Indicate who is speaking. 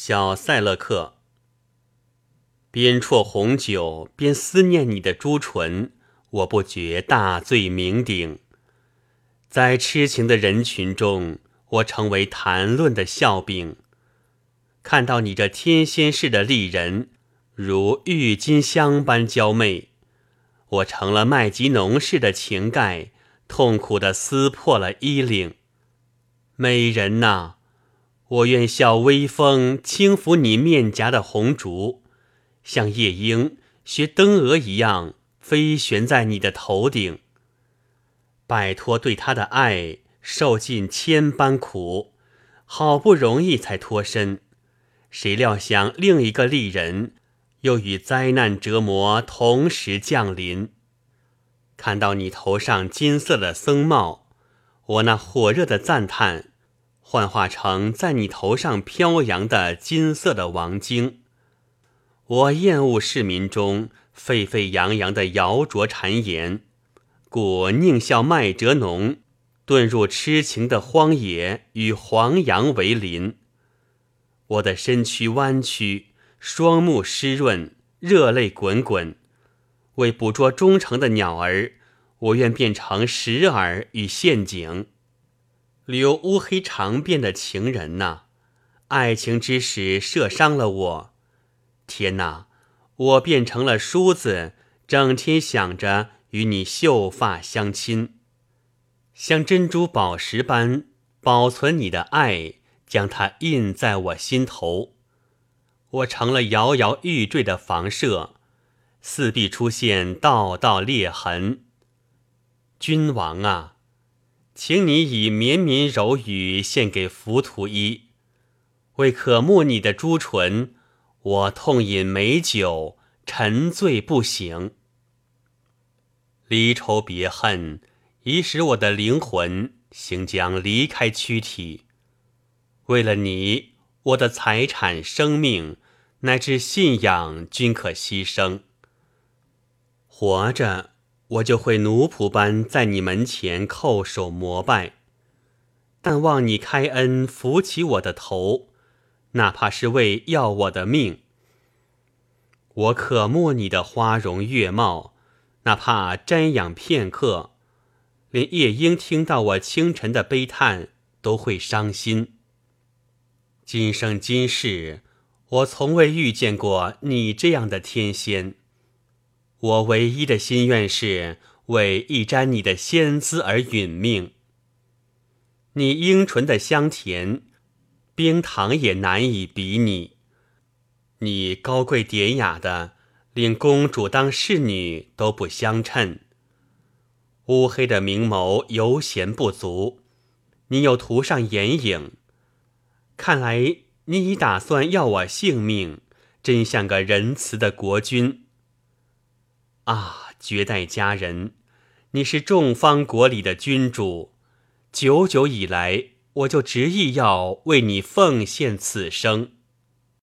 Speaker 1: 小塞勒克，边啜红酒边思念你的朱唇，我不觉大醉酩酊。在痴情的人群中，我成为谈论的笑柄。看到你这天仙似的丽人，如郁金香般娇媚，我成了麦吉农似的情盖，痛苦地撕破了衣领。美人呐！我愿笑微风轻拂你面颊的红烛，像夜莺学灯蛾一样飞旋在你的头顶。摆脱对他的爱，受尽千般苦，好不容易才脱身，谁料想另一个丽人又与灾难折磨同时降临。看到你头上金色的僧帽，我那火热的赞叹。幻化成在你头上飘扬的金色的王晶，我厌恶市民中沸沸扬扬的谣诼谗言，故宁笑麦哲农遁入痴情的荒野，与黄杨为邻。我的身躯弯曲，双目湿润，热泪滚滚。为捕捉忠诚的鸟儿，我愿变成石耳与陷阱。留乌黑长辫的情人呐，爱情之时射伤了我。天哪，我变成了梳子，整天想着与你秀发相亲，像珍珠宝石般保存你的爱，将它印在我心头。我成了摇摇欲坠的房舍，四壁出现道道裂痕。君王啊！请你以绵绵柔语献给浮屠一，为渴慕你的朱唇，我痛饮美酒，沉醉不醒。离愁别恨已使我的灵魂行将离开躯体，为了你，我的财产、生命乃至信仰均可牺牲。活着。我就会奴仆般在你门前叩首膜拜，但望你开恩扶起我的头，哪怕是为要我的命。我渴慕你的花容月貌，哪怕瞻仰片刻，连夜莺听到我清晨的悲叹都会伤心。今生今世，我从未遇见过你这样的天仙。我唯一的心愿是为一沾你的仙姿而殒命。你樱唇的香甜，冰糖也难以比拟。你高贵典雅的，连公主当侍女都不相称。乌黑的明眸犹嫌不足，你又涂上眼影，看来你已打算要我性命，真像个仁慈的国君。啊，绝代佳人，你是众方国里的君主，久久以来，我就执意要为你奉献此生。